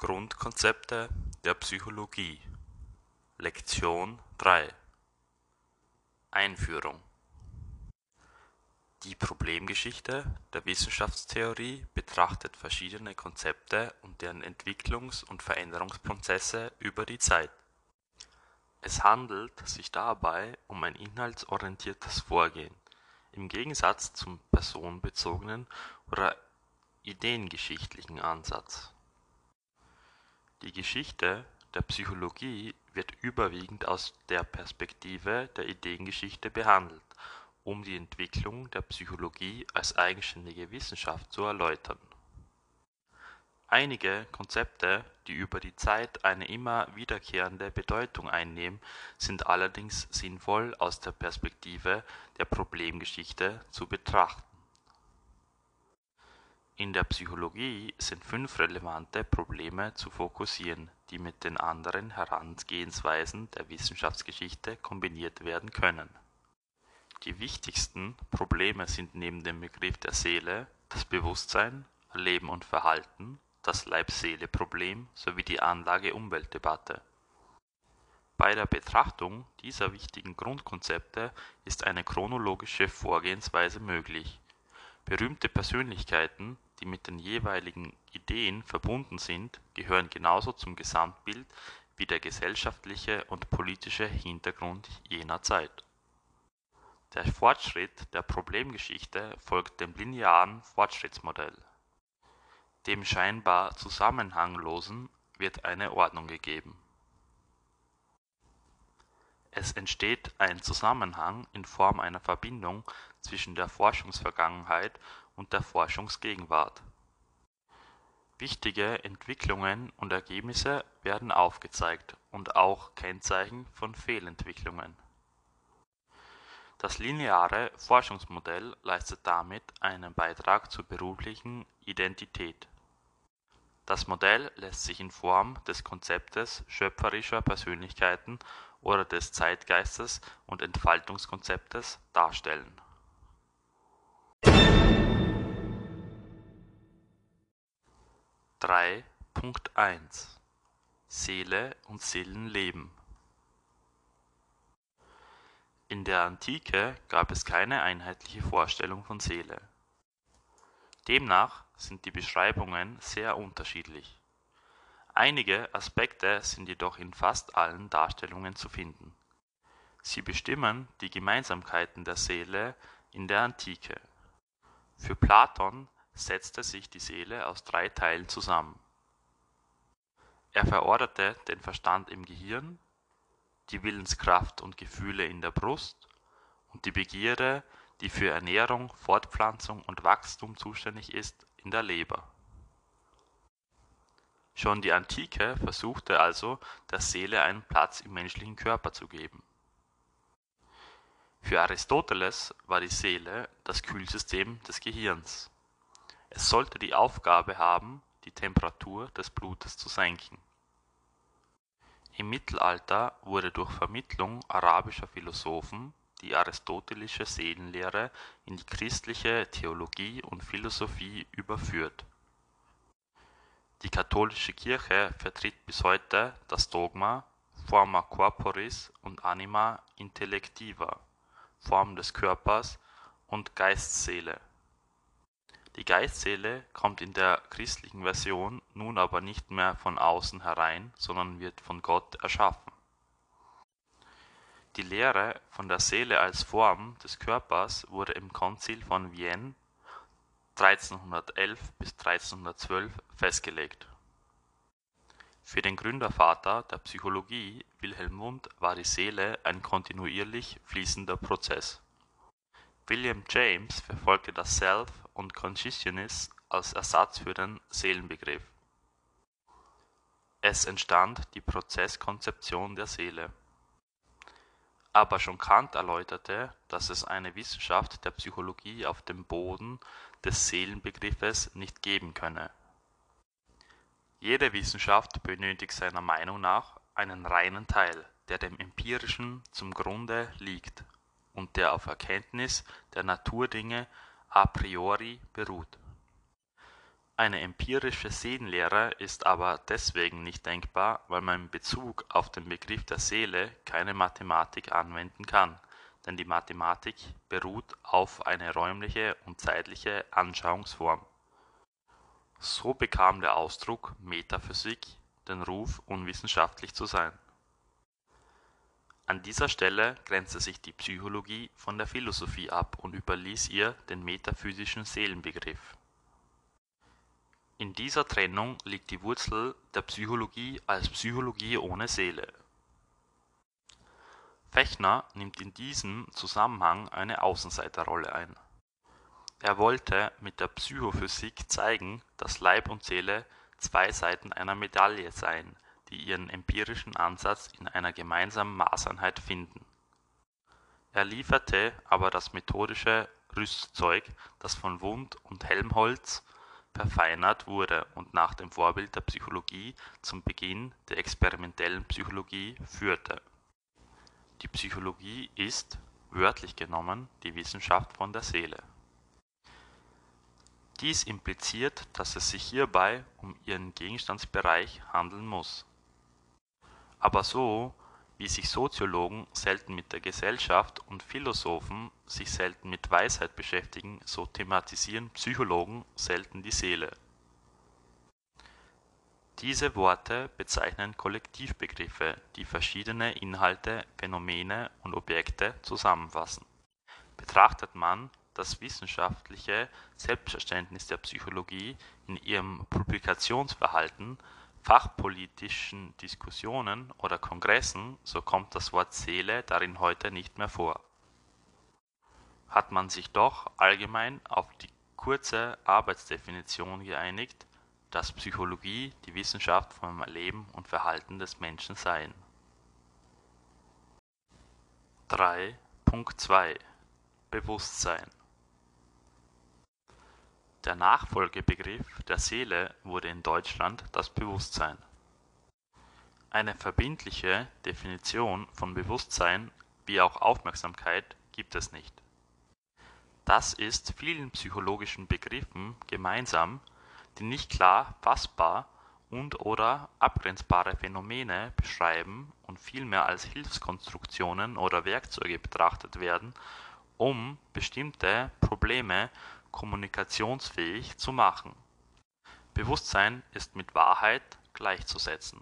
Grundkonzepte der Psychologie Lektion 3 Einführung Die Problemgeschichte der Wissenschaftstheorie betrachtet verschiedene Konzepte und deren Entwicklungs- und Veränderungsprozesse über die Zeit. Es handelt sich dabei um ein inhaltsorientiertes Vorgehen, im Gegensatz zum personenbezogenen oder ideengeschichtlichen Ansatz. Die Geschichte der Psychologie wird überwiegend aus der Perspektive der Ideengeschichte behandelt, um die Entwicklung der Psychologie als eigenständige Wissenschaft zu erläutern. Einige Konzepte, die über die Zeit eine immer wiederkehrende Bedeutung einnehmen, sind allerdings sinnvoll aus der Perspektive der Problemgeschichte zu betrachten. In der Psychologie sind fünf relevante Probleme zu fokussieren, die mit den anderen Herangehensweisen der Wissenschaftsgeschichte kombiniert werden können. Die wichtigsten Probleme sind neben dem Begriff der Seele das Bewusstsein, Erleben und Verhalten, das Leib-Seele-Problem sowie die Anlage-Umwelt-Debatte. Bei der Betrachtung dieser wichtigen Grundkonzepte ist eine chronologische Vorgehensweise möglich. Berühmte Persönlichkeiten die mit den jeweiligen Ideen verbunden sind, gehören genauso zum Gesamtbild wie der gesellschaftliche und politische Hintergrund jener Zeit. Der Fortschritt der Problemgeschichte folgt dem linearen Fortschrittsmodell. Dem scheinbar Zusammenhanglosen wird eine Ordnung gegeben. Es entsteht ein Zusammenhang in Form einer Verbindung zwischen der Forschungsvergangenheit und der Forschungsgegenwart. Wichtige Entwicklungen und Ergebnisse werden aufgezeigt und auch Kennzeichen von Fehlentwicklungen. Das lineare Forschungsmodell leistet damit einen Beitrag zur beruflichen Identität. Das Modell lässt sich in Form des Konzeptes schöpferischer Persönlichkeiten oder des Zeitgeistes und Entfaltungskonzeptes darstellen 3.1 Seele und Seelenleben In der Antike gab es keine einheitliche Vorstellung von Seele. Demnach sind die Beschreibungen sehr unterschiedlich. Einige Aspekte sind jedoch in fast allen Darstellungen zu finden. Sie bestimmen die Gemeinsamkeiten der Seele in der Antike. Für Platon setzte sich die Seele aus drei Teilen zusammen. Er verortete den Verstand im Gehirn, die Willenskraft und Gefühle in der Brust und die Begierde, die für Ernährung, Fortpflanzung und Wachstum zuständig ist, in der Leber. Schon die Antike versuchte also, der Seele einen Platz im menschlichen Körper zu geben. Für Aristoteles war die Seele das Kühlsystem des Gehirns. Es sollte die Aufgabe haben, die Temperatur des Blutes zu senken. Im Mittelalter wurde durch Vermittlung arabischer Philosophen die aristotelische Seelenlehre in die christliche Theologie und Philosophie überführt. Die katholische Kirche vertritt bis heute das Dogma Forma corporis und anima intellectiva Form des Körpers und Geist-Seele die Geistseele kommt in der christlichen Version nun aber nicht mehr von außen herein, sondern wird von Gott erschaffen. Die Lehre von der Seele als Form des Körpers wurde im Konzil von Vienne 1311 bis 1312 festgelegt. Für den Gründervater der Psychologie Wilhelm Wundt war die Seele ein kontinuierlich fließender Prozess. William James verfolgte das Self und Consciousness als Ersatz für den Seelenbegriff. Es entstand die Prozesskonzeption der Seele. Aber schon Kant erläuterte, dass es eine Wissenschaft der Psychologie auf dem Boden des Seelenbegriffes nicht geben könne. Jede Wissenschaft benötigt seiner Meinung nach einen reinen Teil, der dem Empirischen zum Grunde liegt und der auf Erkenntnis der Naturdinge a priori beruht. Eine empirische Seelenlehre ist aber deswegen nicht denkbar, weil man in Bezug auf den Begriff der Seele keine Mathematik anwenden kann, denn die Mathematik beruht auf eine räumliche und zeitliche Anschauungsform. So bekam der Ausdruck Metaphysik den Ruf, unwissenschaftlich zu sein. An dieser Stelle grenzte sich die Psychologie von der Philosophie ab und überließ ihr den metaphysischen Seelenbegriff in dieser Trennung liegt die Wurzel der Psychologie als Psychologie ohne Seele. Fechner nimmt in diesem Zusammenhang eine Außenseiterrolle ein. Er wollte mit der Psychophysik zeigen, dass Leib und Seele zwei Seiten einer Medaille seien, die ihren empirischen Ansatz in einer gemeinsamen Maßeinheit finden. Er lieferte aber das methodische Rüstzeug, das von Wundt und Helmholtz verfeinert wurde und nach dem Vorbild der Psychologie zum Beginn der experimentellen Psychologie führte. Die Psychologie ist, wörtlich genommen, die Wissenschaft von der Seele. Dies impliziert, dass es sich hierbei um ihren Gegenstandsbereich handeln muss. Aber so wie sich Soziologen selten mit der Gesellschaft und Philosophen sich selten mit Weisheit beschäftigen, so thematisieren Psychologen selten die Seele. Diese Worte bezeichnen Kollektivbegriffe, die verschiedene Inhalte, Phänomene und Objekte zusammenfassen. Betrachtet man das wissenschaftliche Selbstverständnis der Psychologie in ihrem Publikationsverhalten fachpolitischen Diskussionen oder Kongressen, so kommt das Wort Seele darin heute nicht mehr vor. Hat man sich doch allgemein auf die kurze Arbeitsdefinition geeinigt, dass Psychologie die Wissenschaft vom Leben und Verhalten des Menschen seien. 3.2 Bewusstsein der Nachfolgebegriff der Seele wurde in Deutschland das Bewusstsein. Eine verbindliche Definition von Bewusstsein wie auch Aufmerksamkeit gibt es nicht. Das ist vielen psychologischen Begriffen gemeinsam, die nicht klar fassbar und/oder abgrenzbare Phänomene beschreiben und vielmehr als Hilfskonstruktionen oder Werkzeuge betrachtet werden, um bestimmte Probleme kommunikationsfähig zu machen. Bewusstsein ist mit Wahrheit gleichzusetzen.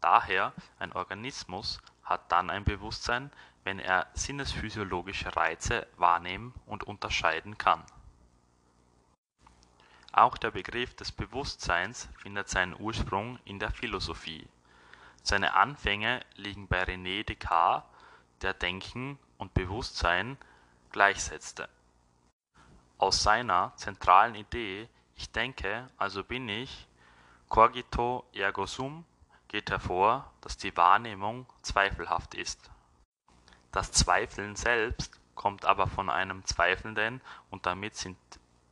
Daher ein Organismus hat dann ein Bewusstsein, wenn er sinnesphysiologische Reize wahrnehmen und unterscheiden kann. Auch der Begriff des Bewusstseins findet seinen Ursprung in der Philosophie. Seine Anfänge liegen bei René Descartes, der Denken und Bewusstsein gleichsetzte aus seiner zentralen Idee Ich denke, also bin ich (cogito ergo sum) geht hervor, dass die Wahrnehmung zweifelhaft ist. Das Zweifeln selbst kommt aber von einem Zweifelnden und damit sind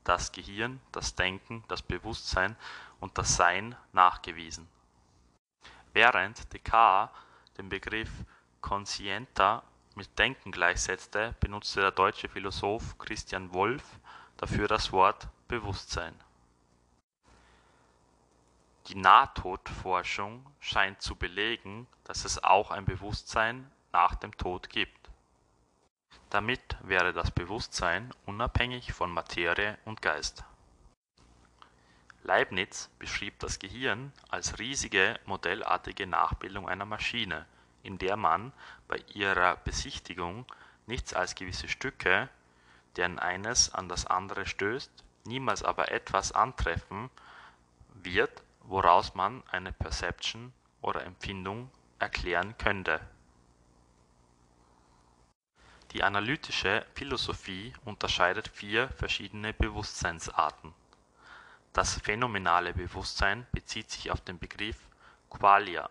das Gehirn, das Denken, das Bewusstsein und das Sein nachgewiesen. Während Descartes den Begriff conscienta mit Denken gleichsetzte, benutzte der deutsche Philosoph Christian Wolff dafür das Wort Bewusstsein. Die Nahtodforschung scheint zu belegen, dass es auch ein Bewusstsein nach dem Tod gibt. Damit wäre das Bewusstsein unabhängig von Materie und Geist. Leibniz beschrieb das Gehirn als riesige modellartige Nachbildung einer Maschine, in der man bei ihrer Besichtigung nichts als gewisse Stücke deren eines an das andere stößt, niemals aber etwas antreffen wird, woraus man eine Perception oder Empfindung erklären könnte. Die analytische Philosophie unterscheidet vier verschiedene Bewusstseinsarten. Das phänomenale Bewusstsein bezieht sich auf den Begriff Qualia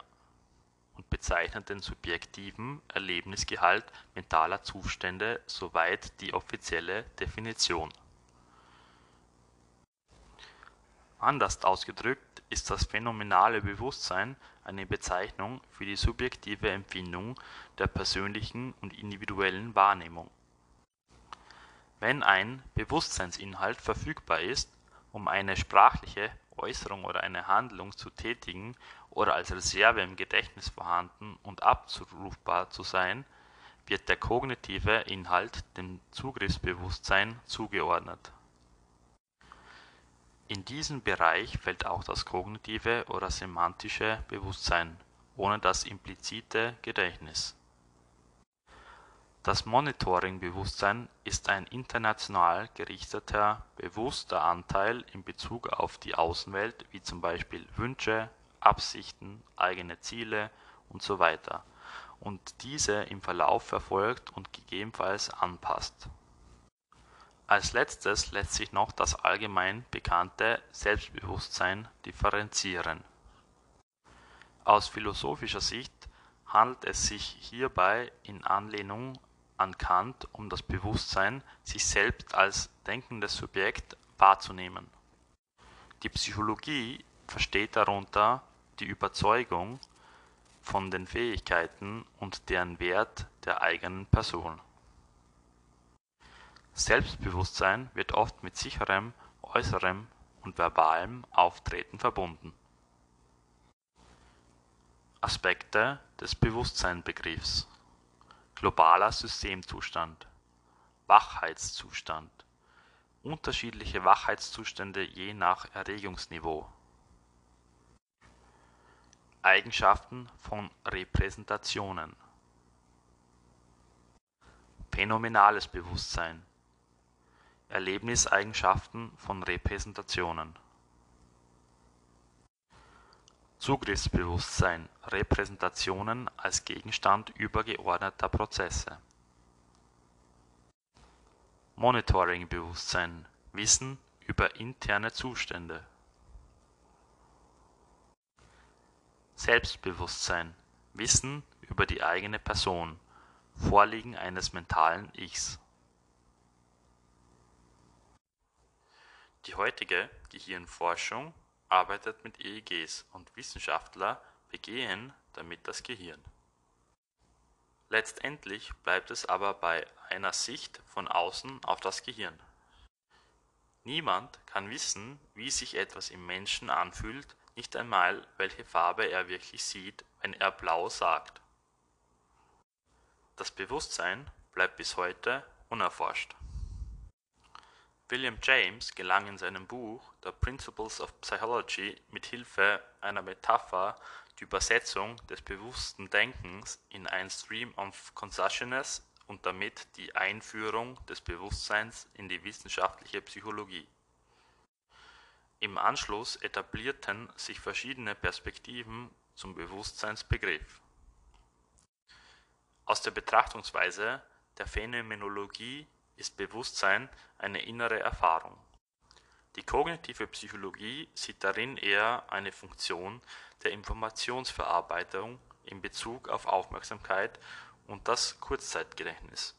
und bezeichnet den subjektiven Erlebnisgehalt mentaler Zustände soweit die offizielle Definition. Anders ausgedrückt ist das phänomenale Bewusstsein eine Bezeichnung für die subjektive Empfindung der persönlichen und individuellen Wahrnehmung. Wenn ein Bewusstseinsinhalt verfügbar ist, um eine sprachliche Äußerung oder eine Handlung zu tätigen oder als Reserve im Gedächtnis vorhanden und abrufbar zu sein, wird der kognitive Inhalt dem Zugriffsbewusstsein zugeordnet. In diesen Bereich fällt auch das kognitive oder semantische Bewusstsein ohne das implizite Gedächtnis. Das Monitoring-Bewusstsein ist ein international gerichteter, bewusster Anteil in Bezug auf die Außenwelt wie zum Beispiel Wünsche, Absichten, eigene Ziele usw. und diese im Verlauf verfolgt und gegebenenfalls anpasst. Als letztes lässt sich noch das allgemein bekannte Selbstbewusstsein differenzieren. Aus philosophischer Sicht handelt es sich hierbei in Anlehnung an Kant um das Bewusstsein, sich selbst als denkendes Subjekt wahrzunehmen. Die Psychologie versteht darunter die Überzeugung von den Fähigkeiten und deren Wert der eigenen Person. Selbstbewusstsein wird oft mit sicherem äußerem und verbalem Auftreten verbunden. Aspekte des Bewusstseinbegriffs globaler Systemzustand Wachheitszustand unterschiedliche Wachheitszustände je nach Erregungsniveau. Eigenschaften von Repräsentationen. Phänomenales Bewusstsein. Erlebniseigenschaften von Repräsentationen Zugriffsbewusstsein Repräsentationen als Gegenstand übergeordneter Prozesse. Monitoring-Bewusstsein Wissen über interne Zustände. Selbstbewusstsein Wissen über die eigene Person Vorliegen eines mentalen Ichs. Die heutige Gehirnforschung arbeitet mit EEGs und Wissenschaftler begehen damit das Gehirn. Letztendlich bleibt es aber bei einer Sicht von außen auf das Gehirn. Niemand kann wissen, wie sich etwas im Menschen anfühlt, nicht einmal welche Farbe er wirklich sieht, wenn er blau sagt. Das Bewusstsein bleibt bis heute unerforscht. William James gelang in seinem Buch The Principles of Psychology mit Hilfe einer Metapher die Übersetzung des bewussten Denkens in ein Stream of Consciousness und damit die Einführung des Bewusstseins in die wissenschaftliche Psychologie. Im Anschluss etablierten sich verschiedene Perspektiven zum Bewusstseinsbegriff. Aus der Betrachtungsweise der Phänomenologie ist Bewusstsein eine innere Erfahrung. Die kognitive Psychologie sieht darin eher eine Funktion der Informationsverarbeitung in Bezug auf Aufmerksamkeit und das Kurzzeitgedächtnis.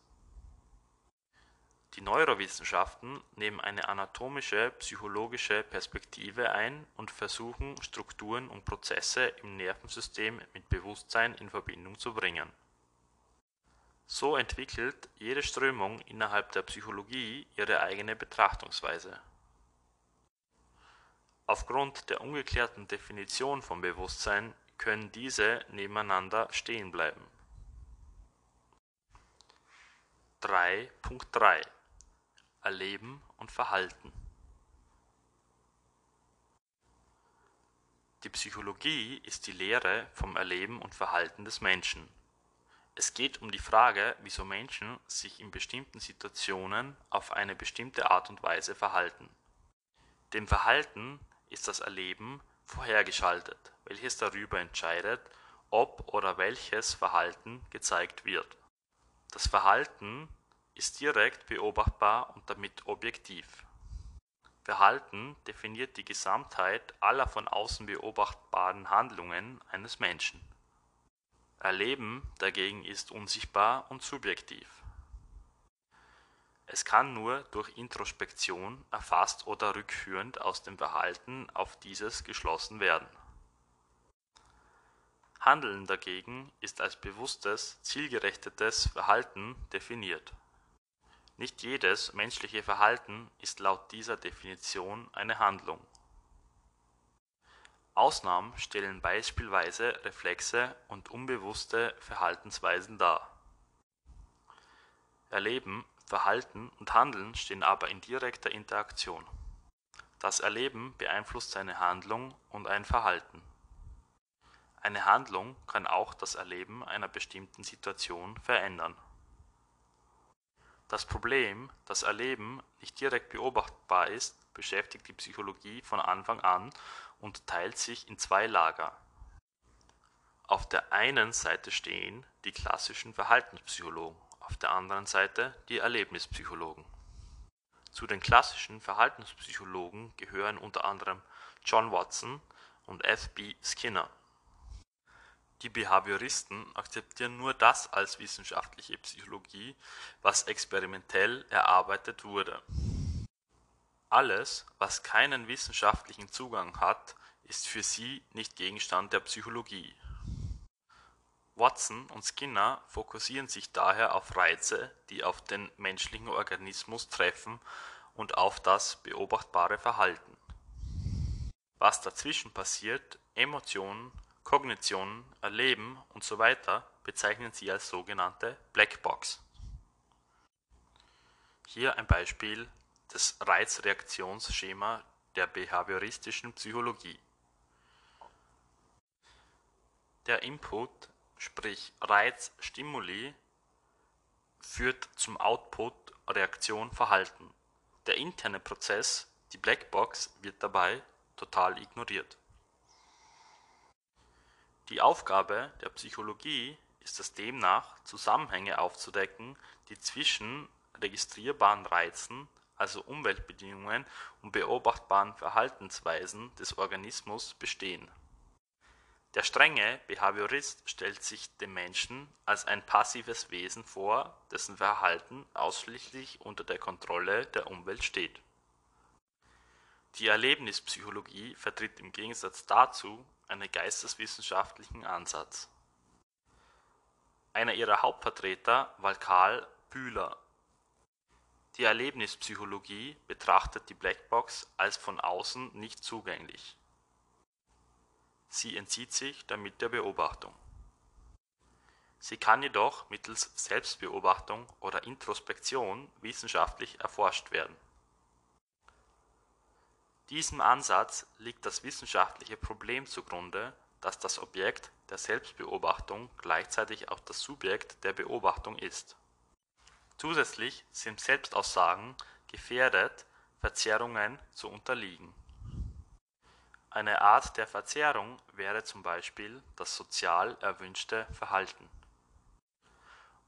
Die Neurowissenschaften nehmen eine anatomische psychologische Perspektive ein und versuchen Strukturen und Prozesse im Nervensystem mit Bewusstsein in Verbindung zu bringen so entwickelt jede Strömung innerhalb der Psychologie ihre eigene Betrachtungsweise. Aufgrund der ungeklärten Definition von Bewusstsein können diese nebeneinander stehen bleiben. 3.3 Erleben und Verhalten Die Psychologie ist die Lehre vom Erleben und Verhalten des Menschen es geht um die Frage, wieso Menschen sich in bestimmten Situationen auf eine bestimmte Art und Weise verhalten. Dem Verhalten ist das Erleben vorhergeschaltet, welches darüber entscheidet, ob oder welches Verhalten gezeigt wird. Das Verhalten ist direkt beobachtbar und damit objektiv. Verhalten definiert die Gesamtheit aller von außen beobachtbaren Handlungen eines Menschen Erleben dagegen ist unsichtbar und subjektiv. Es kann nur durch Introspektion erfasst oder rückführend aus dem Verhalten auf dieses geschlossen werden. Handeln dagegen ist als bewusstes, zielgerichtetes Verhalten definiert. Nicht jedes menschliche Verhalten ist laut dieser Definition eine Handlung Ausnahmen stellen beispielsweise Reflexe und unbewusste Verhaltensweisen dar. Erleben, Verhalten und Handeln stehen aber in direkter Interaktion. Das Erleben beeinflusst seine Handlung und ein Verhalten. Eine Handlung kann auch das Erleben einer bestimmten Situation verändern. Das Problem, dass Erleben nicht direkt beobachtbar ist, beschäftigt die Psychologie von Anfang an und teilt sich in zwei Lager. Auf der einen Seite stehen die klassischen Verhaltenspsychologen, auf der anderen Seite die Erlebnispsychologen. Zu den klassischen Verhaltenspsychologen gehören unter anderem John Watson und F. B. Skinner. Die Behavioristen akzeptieren nur das als wissenschaftliche Psychologie, was experimentell erarbeitet wurde. Alles, was keinen wissenschaftlichen Zugang hat, ist für sie nicht Gegenstand der Psychologie. Watson und Skinner fokussieren sich daher auf Reize, die auf den menschlichen Organismus treffen und auf das beobachtbare Verhalten. Was dazwischen passiert, Emotionen, Kognition, Erleben usw. bezeichnen sie als sogenannte Blackbox. Hier ein Beispiel das Reizreaktionsschema der behavioristischen Psychologie. Der Input, sprich Reiz-Stimuli, führt zum Output Reaktion-Verhalten. Der interne Prozess, die Blackbox, wird dabei total ignoriert. Die Aufgabe der Psychologie ist es demnach, Zusammenhänge aufzudecken, die zwischen registrierbaren Reizen also Umweltbedingungen und beobachtbaren Verhaltensweisen des Organismus bestehen. Der strenge Behaviorist stellt sich den Menschen als ein passives Wesen vor, dessen Verhalten ausschließlich unter der Kontrolle der Umwelt steht. Die Erlebnispsychologie vertritt im Gegensatz dazu einen geisteswissenschaftlichen Ansatz. Einer ihrer Hauptvertreter war Karl Bühler die Erlebnispsychologie betrachtet die Blackbox als von außen nicht zugänglich. Sie entzieht sich damit der Beobachtung. Sie kann jedoch mittels Selbstbeobachtung oder Introspektion wissenschaftlich erforscht werden. Diesem Ansatz liegt das wissenschaftliche Problem zugrunde, dass das Objekt der Selbstbeobachtung gleichzeitig auch das Subjekt der Beobachtung ist Zusätzlich sind Selbstaussagen gefährdet, Verzerrungen zu unterliegen. Eine Art der Verzerrung wäre zum Beispiel das sozial erwünschte Verhalten.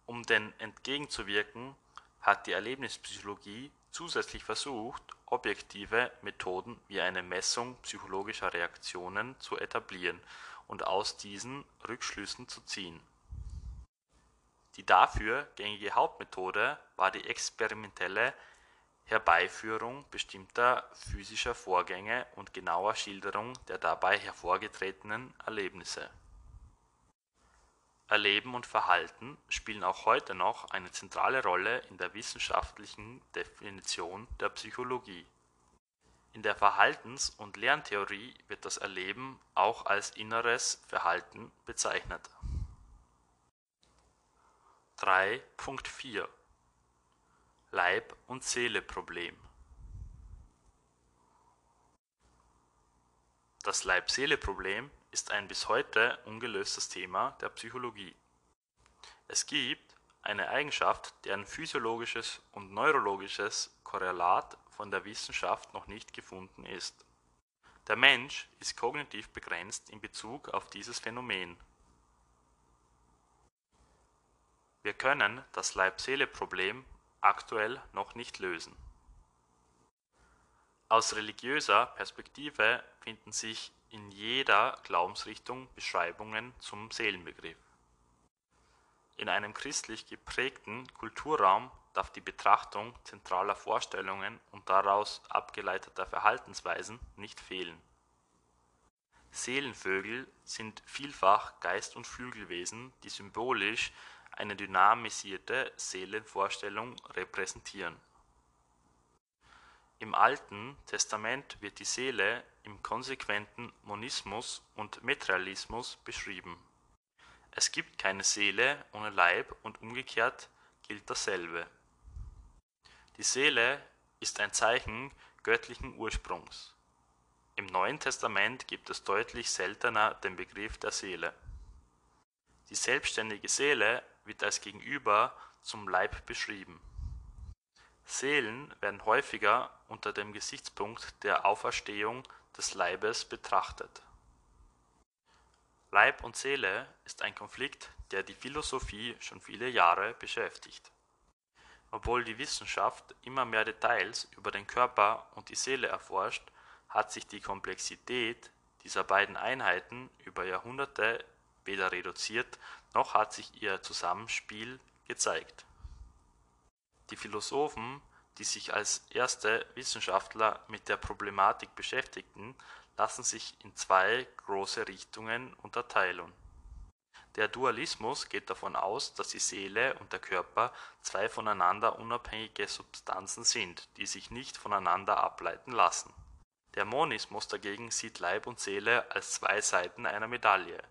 Um dem entgegenzuwirken, hat die Erlebnispsychologie zusätzlich versucht, objektive Methoden wie eine Messung psychologischer Reaktionen zu etablieren und aus diesen Rückschlüssen zu ziehen die dafür gängige Hauptmethode war die experimentelle Herbeiführung bestimmter physischer Vorgänge und genauer Schilderung der dabei hervorgetretenen Erlebnisse. Erleben und Verhalten spielen auch heute noch eine zentrale Rolle in der wissenschaftlichen Definition der Psychologie. In der Verhaltens und Lerntheorie wird das Erleben auch als inneres Verhalten bezeichnet 3.4 Leib und Seele-Problem Das Leib-Seele-Problem ist ein bis heute ungelöstes Thema der Psychologie. Es gibt eine Eigenschaft, deren physiologisches und neurologisches Korrelat von der Wissenschaft noch nicht gefunden ist. Der Mensch ist kognitiv begrenzt in Bezug auf dieses Phänomen Wir können das Leib-Seele-Problem aktuell noch nicht lösen. Aus religiöser Perspektive finden sich in jeder Glaubensrichtung Beschreibungen zum Seelenbegriff. In einem christlich geprägten Kulturraum darf die Betrachtung zentraler Vorstellungen und daraus abgeleiteter Verhaltensweisen nicht fehlen. Seelenvögel sind vielfach Geist- und Flügelwesen, die symbolisch eine dynamisierte Seelenvorstellung repräsentieren. Im Alten Testament wird die Seele im konsequenten Monismus und Materialismus beschrieben. Es gibt keine Seele ohne Leib und umgekehrt gilt dasselbe. Die Seele ist ein Zeichen göttlichen Ursprungs. Im Neuen Testament gibt es deutlich seltener den Begriff der Seele. Die selbstständige Seele wird als Gegenüber zum Leib beschrieben. Seelen werden häufiger unter dem Gesichtspunkt der Auferstehung des Leibes betrachtet. Leib und Seele ist ein Konflikt, der die Philosophie schon viele Jahre beschäftigt. Obwohl die Wissenschaft immer mehr Details über den Körper und die Seele erforscht, hat sich die Komplexität dieser beiden Einheiten über Jahrhunderte weder reduziert noch hat sich ihr Zusammenspiel gezeigt. Die Philosophen, die sich als erste Wissenschaftler mit der Problematik beschäftigten, lassen sich in zwei große Richtungen unterteilen. Der Dualismus geht davon aus, dass die Seele und der Körper zwei voneinander unabhängige Substanzen sind, die sich nicht voneinander ableiten lassen. Der Monismus dagegen sieht Leib und Seele als zwei Seiten einer Medaille.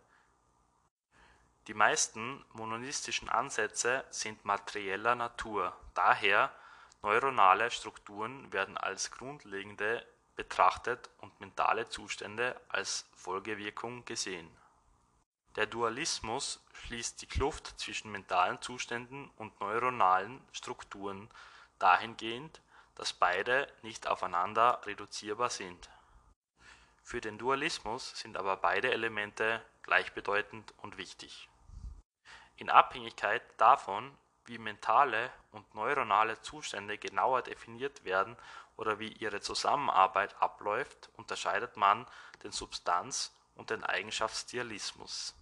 Die meisten monistischen Ansätze sind materieller Natur, daher neuronale Strukturen werden als grundlegende betrachtet und mentale Zustände als Folgewirkung gesehen. Der Dualismus schließt die Kluft zwischen mentalen Zuständen und neuronalen Strukturen dahingehend, dass beide nicht aufeinander reduzierbar sind. Für den Dualismus sind aber beide Elemente gleichbedeutend und wichtig. In Abhängigkeit davon, wie mentale und neuronale Zustände genauer definiert werden oder wie ihre Zusammenarbeit abläuft, unterscheidet man den Substanz- und den Eigenschaftsdualismus.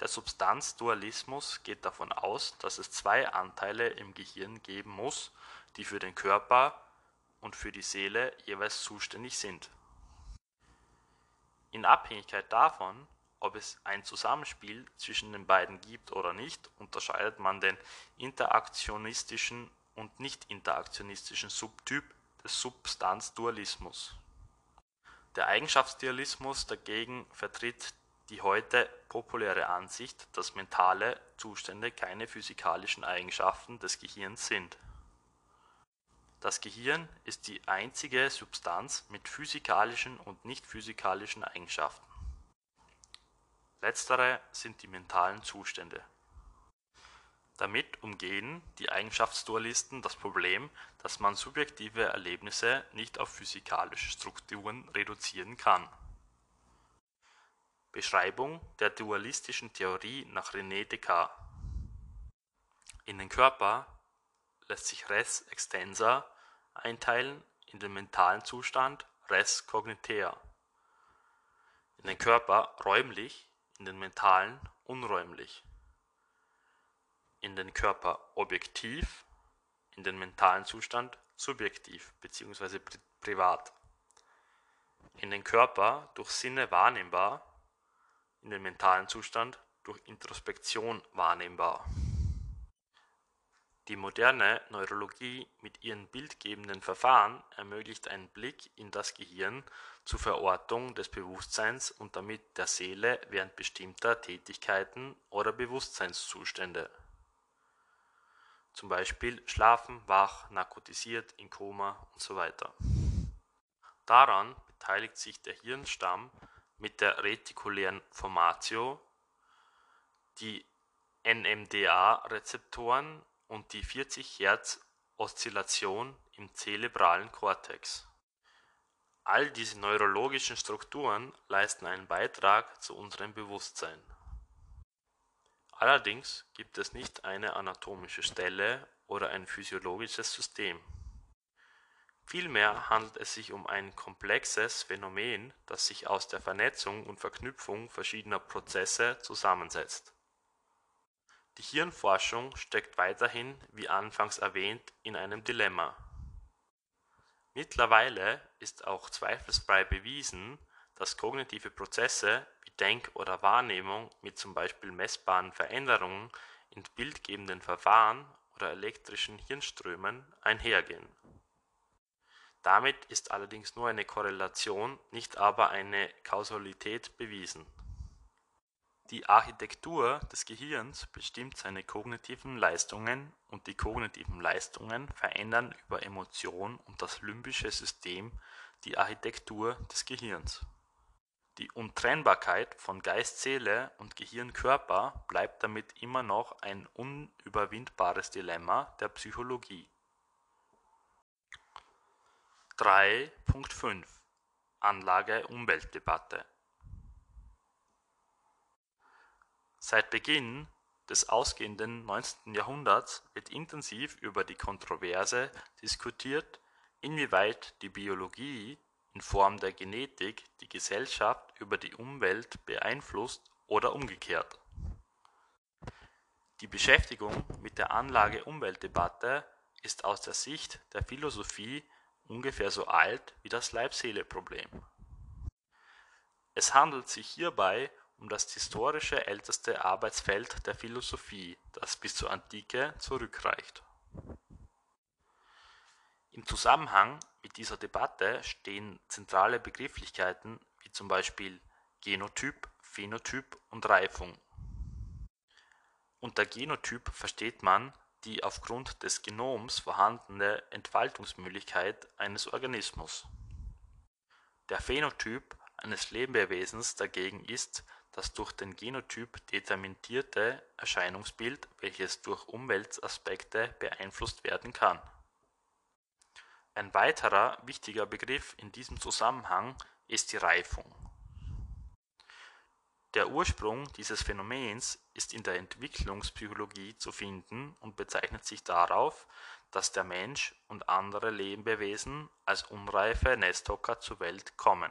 Der Substanzdualismus geht davon aus, dass es zwei Anteile im Gehirn geben muss, die für den Körper und für die Seele jeweils zuständig sind. In Abhängigkeit davon, ob es ein Zusammenspiel zwischen den beiden gibt oder nicht, unterscheidet man den interaktionistischen und nicht-interaktionistischen Subtyp des Substanzdualismus. Der Eigenschaftsdualismus dagegen vertritt die heute populäre Ansicht, dass mentale Zustände keine physikalischen Eigenschaften des Gehirns sind. Das Gehirn ist die einzige Substanz mit physikalischen und nicht-physikalischen Eigenschaften. Letztere sind die mentalen Zustände. Damit umgehen die Eigenschaftsdualisten das Problem, dass man subjektive Erlebnisse nicht auf physikalische Strukturen reduzieren kann. Beschreibung der dualistischen Theorie nach René Descartes In den Körper lässt sich res extensa einteilen in den mentalen Zustand res cognitea, in den Körper räumlich, in den mentalen unräumlich in den Körper objektiv, in den mentalen Zustand subjektiv bzw. privat. In den Körper durch Sinne wahrnehmbar, in den mentalen Zustand durch Introspektion wahrnehmbar. Die moderne Neurologie mit ihren bildgebenden Verfahren ermöglicht einen Blick in das Gehirn zur Verortung des Bewusstseins und damit der Seele während bestimmter Tätigkeiten oder Bewusstseinszustände zum Beispiel schlafen, wach, narkotisiert, in Koma und so weiter. Daran beteiligt sich der Hirnstamm mit der retikulären Formatio, die NMDA-Rezeptoren und die 40 Hertz Oszillation im zerebralen Kortex. All diese neurologischen Strukturen leisten einen Beitrag zu unserem Bewusstsein Allerdings gibt es nicht eine anatomische Stelle oder ein physiologisches System. Vielmehr handelt es sich um ein komplexes Phänomen, das sich aus der Vernetzung und Verknüpfung verschiedener Prozesse zusammensetzt. Die Hirnforschung steckt weiterhin, wie anfangs erwähnt, in einem Dilemma. Mittlerweile ist auch zweifelsfrei bewiesen, dass kognitive Prozesse Denk oder Wahrnehmung mit zum Beispiel messbaren Veränderungen in bildgebenden Verfahren oder elektrischen Hirnströmen einhergehen Damit ist allerdings nur eine Korrelation, nicht aber eine Kausalität bewiesen. Die Architektur des Gehirns bestimmt seine kognitiven Leistungen und die kognitiven Leistungen verändern über Emotion und das limbische System die Architektur des Gehirns. Die Untrennbarkeit von Geist-Seele und Gehirn-Körper bleibt damit immer noch ein unüberwindbares Dilemma der Psychologie. 3.5 Anlage-Umwelt-Debatte Seit Beginn des ausgehenden 19. Jahrhunderts wird intensiv über die Kontroverse diskutiert, inwieweit die Biologie in Form der Genetik die Gesellschaft über die Umwelt beeinflusst oder umgekehrt. Die Beschäftigung mit der Anlage-Umwelt-Debatte ist aus der Sicht der Philosophie ungefähr so alt wie das Leib-Seele-Problem. Es handelt sich hierbei um das historische älteste Arbeitsfeld der Philosophie, das bis zur Antike zurückreicht. Im Zusammenhang mit dieser Debatte stehen zentrale Begrifflichkeiten wie zum Beispiel Genotyp, Phänotyp und Reifung. Unter Genotyp versteht man die aufgrund des Genoms vorhandene Entfaltungsmöglichkeit eines Organismus. Der Phänotyp eines Lebewesens dagegen ist das durch den Genotyp determinierte Erscheinungsbild, welches durch Umweltaspekte beeinflusst werden kann. Ein weiterer wichtiger Begriff in diesem Zusammenhang ist die Reifung. Der Ursprung dieses Phänomens ist in der Entwicklungspsychologie zu finden und bezeichnet sich darauf, dass der Mensch und andere Lebewesen als unreife Nesthocker zur Welt kommen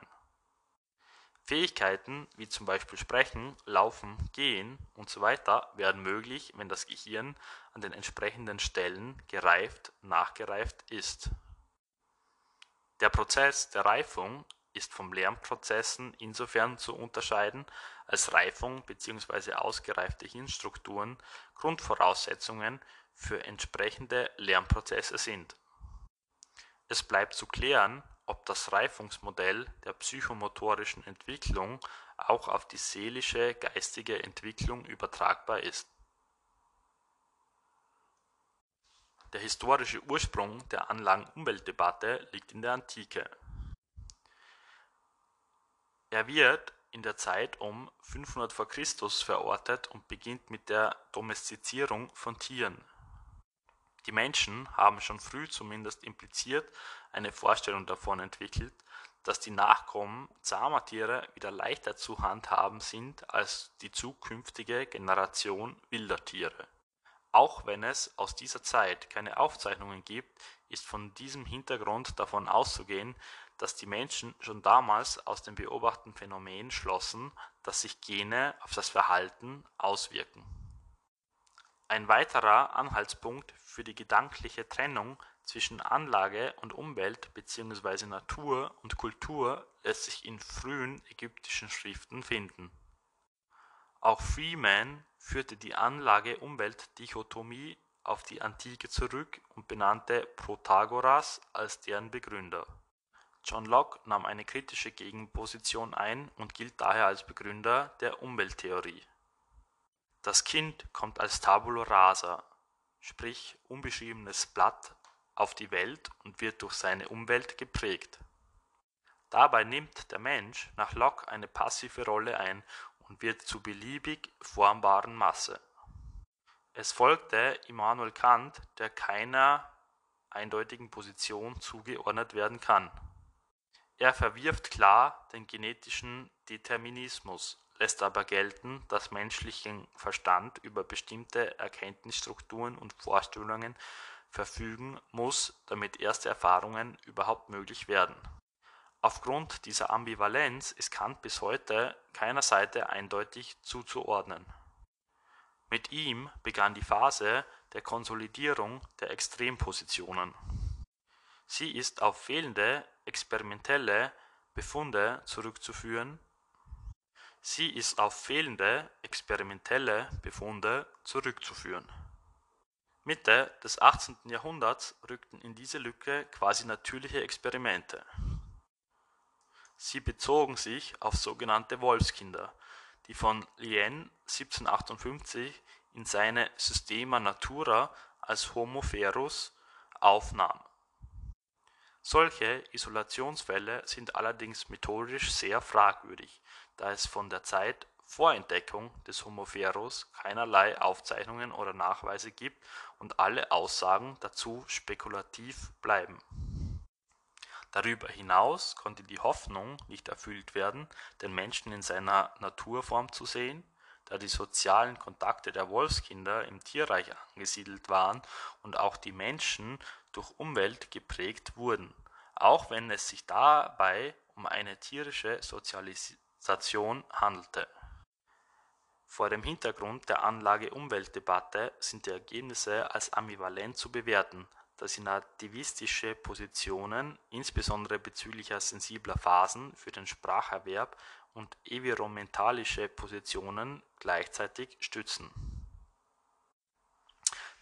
Fähigkeiten wie zum Beispiel Sprechen, Laufen, Gehen usw. werden möglich, wenn das Gehirn an den entsprechenden Stellen gereift (nachgereift) ist. Der Prozess der Reifung ist von Lernprozessen insofern zu unterscheiden, als Reifung bzw. ausgereifte Hirnstrukturen Grundvoraussetzungen für entsprechende Lernprozesse sind. Es bleibt zu klären ob das Reifungsmodell der psychomotorischen Entwicklung auch auf die seelische geistige Entwicklung übertragbar ist. Der historische Ursprung der Anlagen-Umwelt-Debatte liegt in der Antike. Er wird in der Zeit um 500 v. Chr. verortet und beginnt mit der Domestizierung von Tieren die Menschen haben schon früh zumindest impliziert eine Vorstellung davon entwickelt, dass die Nachkommen zahmer Tiere wieder leichter zu handhaben sind als die zukünftige Generation wilder Tiere. Auch wenn es aus dieser Zeit keine Aufzeichnungen gibt, ist von diesem Hintergrund davon auszugehen, dass die Menschen schon damals aus dem beobachteten Phänomen schlossen, dass sich Gene auf das Verhalten auswirken ein weiterer Anhaltspunkt für die gedankliche Trennung zwischen Anlage und Umwelt bzw. Natur und Kultur lässt sich in frühen ägyptischen Schriften finden. Auch Freeman führte die Anlage-Umwelt-Dichotomie auf die Antike zurück und benannte Protagoras als deren Begründer. John Locke nahm eine kritische Gegenposition ein und gilt daher als Begründer der Umwelttheorie das Kind kommt als Tabula rasa, sprich unbeschriebenes Blatt, auf die Welt und wird durch seine Umwelt geprägt. Dabei nimmt der Mensch nach Locke eine passive Rolle ein und wird zur beliebig formbaren Masse. Es folgte Immanuel Kant, der keiner eindeutigen Position zugeordnet werden kann. Er verwirft klar den genetischen Determinismus lässt aber gelten, dass menschlichen Verstand über bestimmte Erkenntnisstrukturen und Vorstellungen verfügen muss, damit erste Erfahrungen überhaupt möglich werden. Aufgrund dieser Ambivalenz ist Kant bis heute keiner Seite eindeutig zuzuordnen. Mit ihm begann die Phase der Konsolidierung der Extrempositionen. Sie ist auf fehlende experimentelle Befunde zurückzuführen Sie ist auf fehlende experimentelle Befunde zurückzuführen. Mitte des 18. Jahrhunderts rückten in diese Lücke quasi natürliche Experimente. Sie bezogen sich auf sogenannte Wolfskinder, die von Lien 1758 in seine Systema natura als Homo ferus aufnahm. Solche Isolationsfälle sind allerdings methodisch sehr fragwürdig, da es von der Zeit vor Entdeckung des Homo ferus keinerlei Aufzeichnungen oder Nachweise gibt und alle Aussagen dazu spekulativ bleiben. Darüber hinaus konnte die Hoffnung nicht erfüllt werden, den Menschen in seiner Naturform zu sehen, da die sozialen Kontakte der Wolfskinder im Tierreich angesiedelt waren und auch die Menschen durch Umwelt geprägt wurden, auch wenn es sich dabei um eine tierische Sozialisation handelte vor dem Hintergrund der Anlage-Umwelt-Debatte sind die Ergebnisse als ambivalent zu bewerten, da sie nativistische Positionen, insbesondere bezüglich sensibler Phasen für den Spracherwerb und environmentalische Positionen gleichzeitig stützen.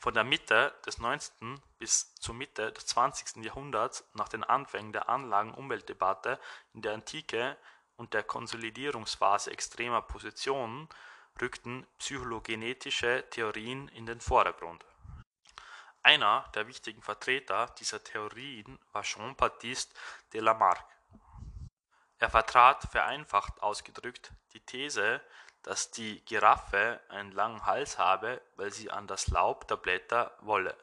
Von der Mitte des 19. bis zur Mitte des 20. Jahrhunderts nach den Anfängen der Anlagen-Umwelt-Debatte in der Antike und der Konsolidierungsphase extremer Positionen rückten psychogenetische Theorien in den Vordergrund. Einer der wichtigen Vertreter dieser Theorien war Jean-Baptiste de Lamarck. Er vertrat vereinfacht ausgedrückt die These, dass die Giraffe einen langen Hals habe, weil sie an das Laub der Blätter wolle.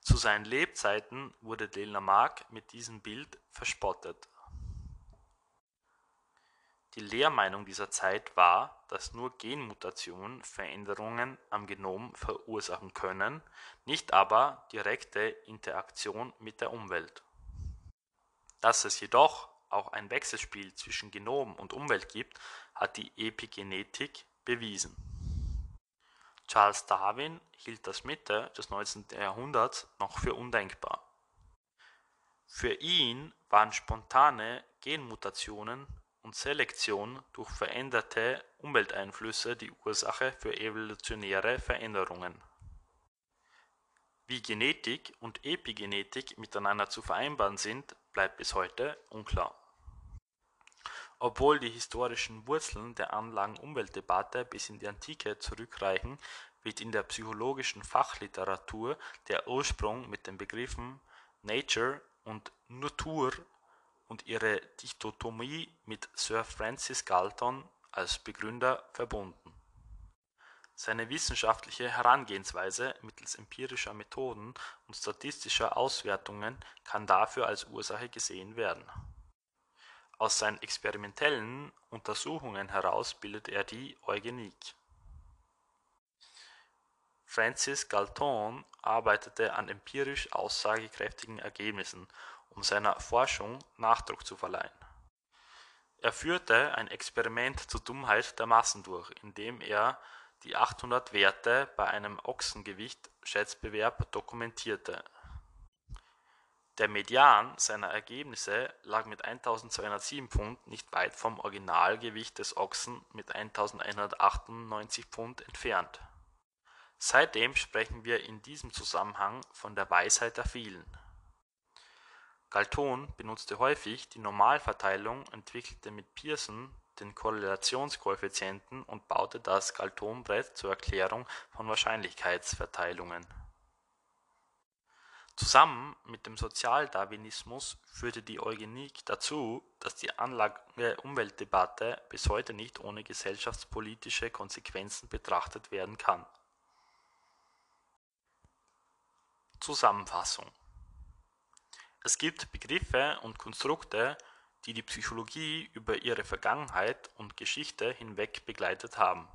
Zu seinen Lebzeiten wurde de Lamarck mit diesem Bild verspottet die Lehrmeinung dieser Zeit war, dass nur Genmutationen Veränderungen am Genom verursachen können, nicht aber direkte Interaktion mit der Umwelt. Dass es jedoch auch ein Wechselspiel zwischen Genom und Umwelt gibt, hat die Epigenetik bewiesen. Charles Darwin hielt das Mitte des 19. Jahrhunderts noch für undenkbar. Für ihn waren spontane Genmutationen und Selektion durch veränderte Umwelteinflüsse die Ursache für evolutionäre Veränderungen. Wie Genetik und Epigenetik miteinander zu vereinbaren sind, bleibt bis heute unklar. Obwohl die historischen Wurzeln der Anlagen-Umwelt-Debatte bis in die Antike zurückreichen, wird in der psychologischen Fachliteratur der Ursprung mit den Begriffen Nature und Natur und ihre Dichotomie mit Sir Francis Galton als Begründer verbunden. Seine wissenschaftliche Herangehensweise mittels empirischer Methoden und statistischer Auswertungen kann dafür als Ursache gesehen werden. Aus seinen experimentellen Untersuchungen heraus bildet er die Eugenik. Francis Galton arbeitete an empirisch aussagekräftigen Ergebnissen um seiner Forschung Nachdruck zu verleihen. Er führte ein Experiment zur Dummheit der Massen durch, indem er die 800 Werte bei einem Ochsengewicht-Schätzbewerb dokumentierte. Der Median seiner Ergebnisse lag mit 1207 Pfund nicht weit vom Originalgewicht des Ochsen mit 1198 Pfund entfernt. Seitdem sprechen wir in diesem Zusammenhang von der Weisheit der Vielen Galton benutzte häufig die Normalverteilung, entwickelte mit Pearson den Korrelationskoeffizienten und baute das Galton-Brett zur Erklärung von Wahrscheinlichkeitsverteilungen. Zusammen mit dem Sozialdarwinismus führte die Eugenik dazu, dass die Anlage-Umwelt-Debatte bis heute nicht ohne gesellschaftspolitische Konsequenzen betrachtet werden kann. Zusammenfassung es gibt Begriffe und Konstrukte, die die Psychologie über ihre Vergangenheit und Geschichte hinweg begleitet haben.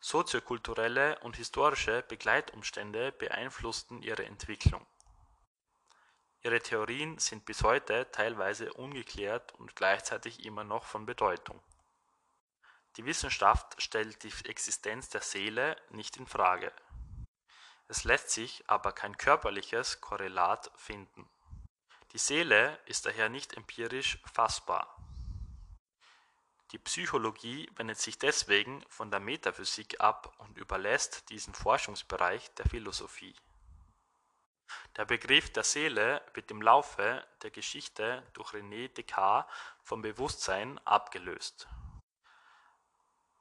Soziokulturelle und historische Begleitumstände beeinflussten ihre Entwicklung. Ihre Theorien sind bis heute teilweise ungeklärt und gleichzeitig immer noch von Bedeutung. Die Wissenschaft stellt die Existenz der Seele nicht in Frage es lässt sich aber kein körperliches Korrelat finden. Die Seele ist daher nicht empirisch fassbar. Die Psychologie wendet sich deswegen von der Metaphysik ab und überlässt diesen Forschungsbereich der Philosophie. Der Begriff der Seele wird im Laufe der Geschichte durch René Descartes vom Bewusstsein abgelöst.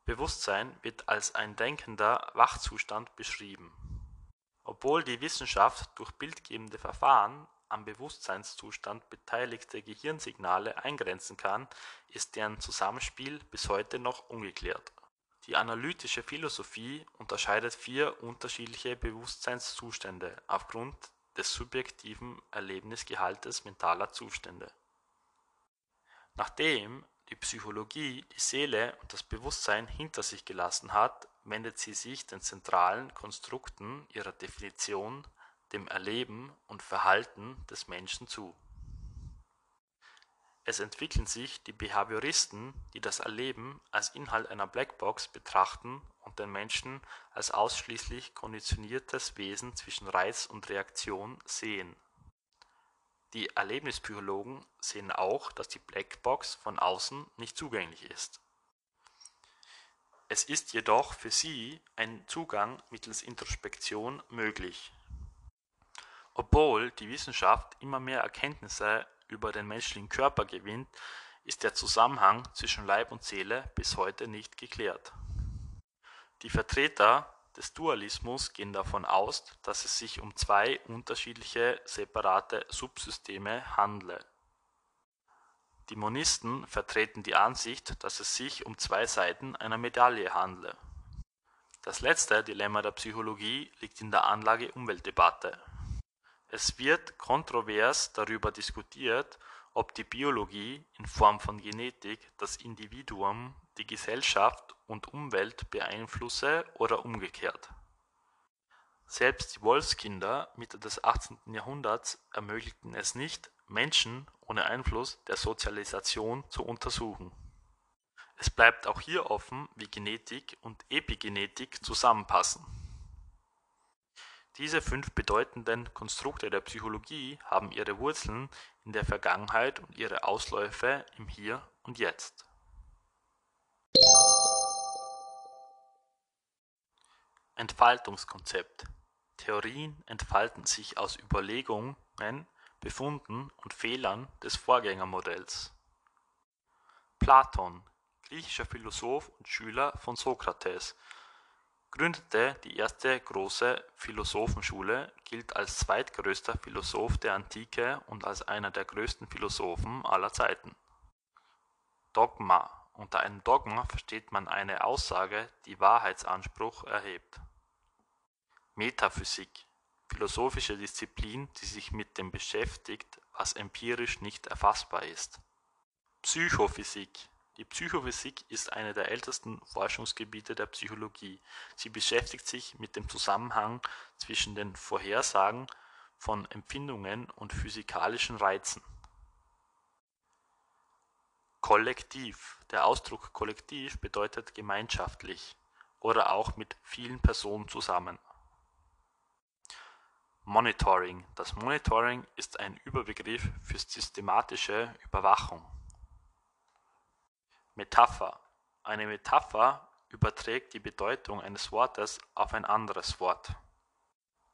Bewusstsein wird als ein denkender Wachzustand beschrieben. Obwohl die Wissenschaft durch bildgebende Verfahren am Bewusstseinszustand beteiligte Gehirnsignale eingrenzen kann, ist deren Zusammenspiel bis heute noch ungeklärt. Die analytische Philosophie unterscheidet vier unterschiedliche Bewusstseinszustände aufgrund des subjektiven Erlebnisgehaltes mentaler Zustände. Nachdem die Psychologie die Seele und das Bewusstsein hinter sich gelassen hat, wendet sie sich den zentralen Konstrukten ihrer Definition dem Erleben und Verhalten des Menschen zu. Es entwickeln sich die Behavioristen, die das Erleben als Inhalt einer Blackbox betrachten und den Menschen als ausschließlich konditioniertes Wesen zwischen Reiz und Reaktion sehen. Die Erlebnispsychologen sehen auch, dass die Blackbox von außen nicht zugänglich ist. Es ist jedoch für sie ein Zugang mittels Introspektion möglich obwohl die Wissenschaft immer mehr Erkenntnisse über den menschlichen Körper gewinnt, ist der Zusammenhang zwischen Leib und Seele bis heute nicht geklärt. Die Vertreter des Dualismus gehen davon aus, dass es sich um zwei unterschiedliche separate Subsysteme handle. Die Monisten vertreten die Ansicht, dass es sich um zwei Seiten einer Medaille handle. Das letzte Dilemma der Psychologie liegt in der Anlage-Umwelt-Debatte. Es wird kontrovers darüber diskutiert, ob die Biologie in Form von Genetik das Individuum, die Gesellschaft und Umwelt beeinflusse oder umgekehrt. Selbst die Wolfskinder Mitte des 18. Jahrhunderts ermöglichten es nicht, Menschen ohne Einfluss der Sozialisation zu untersuchen. Es bleibt auch hier offen, wie Genetik und Epigenetik zusammenpassen diese fünf bedeutenden Konstrukte der Psychologie haben ihre Wurzeln in der Vergangenheit und ihre Ausläufe im Hier und Jetzt. Entfaltungskonzept Theorien entfalten sich aus Überlegungen, Befunden und Fehlern des Vorgängermodells. Platon, griechischer Philosoph und Schüler von Sokrates gründete die erste große Philosophenschule, gilt als zweitgrößter Philosoph der Antike und als einer der größten Philosophen aller Zeiten. Dogma Unter einem Dogma versteht man eine Aussage, die Wahrheitsanspruch erhebt. Metaphysik Philosophische Disziplin, die sich mit dem beschäftigt, was empirisch nicht erfassbar ist. Psychophysik die Psychophysik ist eine der ältesten Forschungsgebiete der Psychologie. Sie beschäftigt sich mit dem Zusammenhang zwischen den Vorhersagen von Empfindungen und physikalischen Reizen. Kollektiv Der Ausdruck kollektiv bedeutet gemeinschaftlich oder auch mit vielen Personen zusammen. Monitoring Das Monitoring ist ein Überbegriff für systematische Überwachung Metapher Eine Metapher überträgt die Bedeutung eines Wortes auf ein anderes Wort.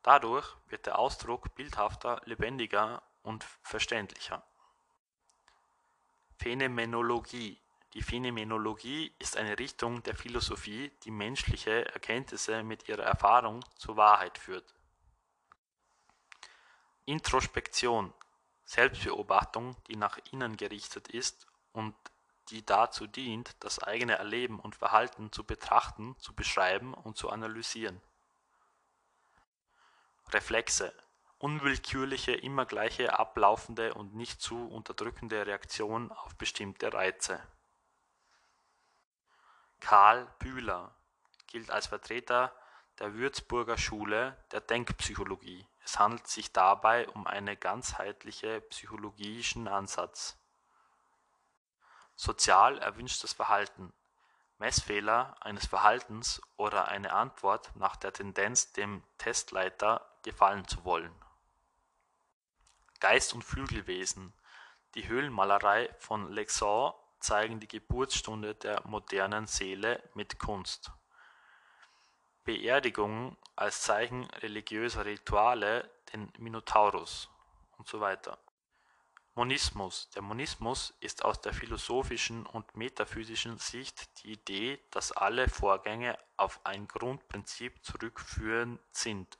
Dadurch wird der Ausdruck bildhafter, lebendiger und verständlicher. Phänomenologie Die Phänomenologie ist eine Richtung der Philosophie, die menschliche Erkenntnisse mit ihrer Erfahrung zur Wahrheit führt. Introspektion Selbstbeobachtung, die nach innen gerichtet ist und die dazu dient, das eigene Erleben und Verhalten zu betrachten, zu beschreiben und zu analysieren. Reflexe unwillkürliche, immer gleiche ablaufende und nicht zu unterdrückende Reaktion auf bestimmte Reize. Karl Bühler gilt als Vertreter der Würzburger Schule der Denkpsychologie. Es handelt sich dabei um einen ganzheitlichen psychologischen Ansatz. Sozial erwünschtes Verhalten Messfehler eines Verhaltens oder eine Antwort nach der Tendenz dem Testleiter gefallen zu wollen. Geist und Flügelwesen Die Höhlenmalerei von Lexon zeigen die Geburtsstunde der modernen Seele mit Kunst. Beerdigungen als Zeichen religiöser Rituale den Minotaurus usw. Monismus Der Monismus ist aus der philosophischen und metaphysischen Sicht die Idee, dass alle Vorgänge auf ein Grundprinzip zurückführend sind.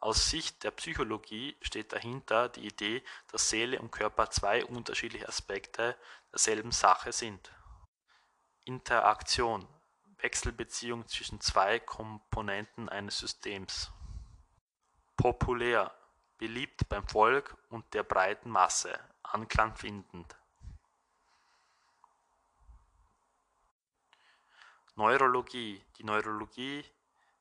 Aus Sicht der Psychologie steht dahinter die Idee, dass Seele und Körper zwei unterschiedliche Aspekte derselben Sache sind. Interaktion Wechselbeziehung zwischen zwei Komponenten eines Systems. Populär beliebt beim Volk und der breiten Masse, Anklang findend. Neurologie Die Neurologie,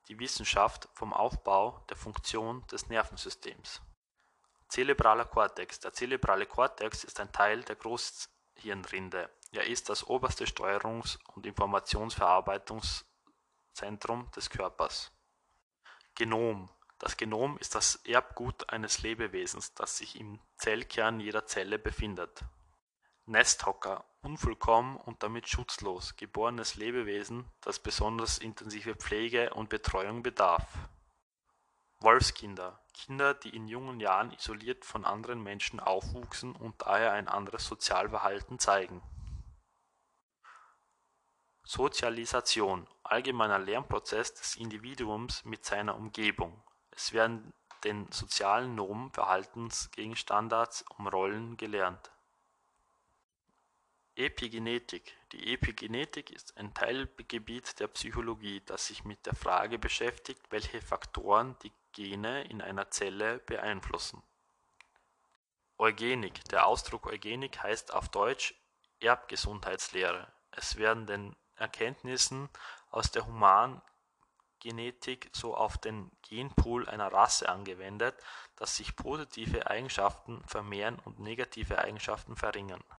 die Wissenschaft vom Aufbau der Funktion des Nervensystems. Zerebraler Kortex Der zerebrale Kortex ist ein Teil der Großhirnrinde. Er ist das oberste Steuerungs- und Informationsverarbeitungszentrum des Körpers. Genom das Genom ist das Erbgut eines Lebewesens, das sich im Zellkern jeder Zelle befindet. Nesthocker unvollkommen und damit schutzlos geborenes Lebewesen, das besonders intensive Pflege und Betreuung bedarf. Wolfskinder Kinder, die in jungen Jahren isoliert von anderen Menschen aufwuchsen und daher ein anderes Sozialverhalten zeigen. Sozialisation allgemeiner Lernprozess des Individuums mit seiner Umgebung es werden den sozialen Normen, Verhaltensstandards um Rollen gelernt. Epigenetik Die Epigenetik ist ein Teilgebiet der Psychologie, das sich mit der Frage beschäftigt, welche Faktoren die Gene in einer Zelle beeinflussen. Eugenik Der Ausdruck Eugenik heißt auf Deutsch Erbgesundheitslehre. Es werden den Erkenntnissen aus der Human Genetik so auf den Genpool einer Rasse angewendet, dass sich positive Eigenschaften vermehren und negative Eigenschaften verringern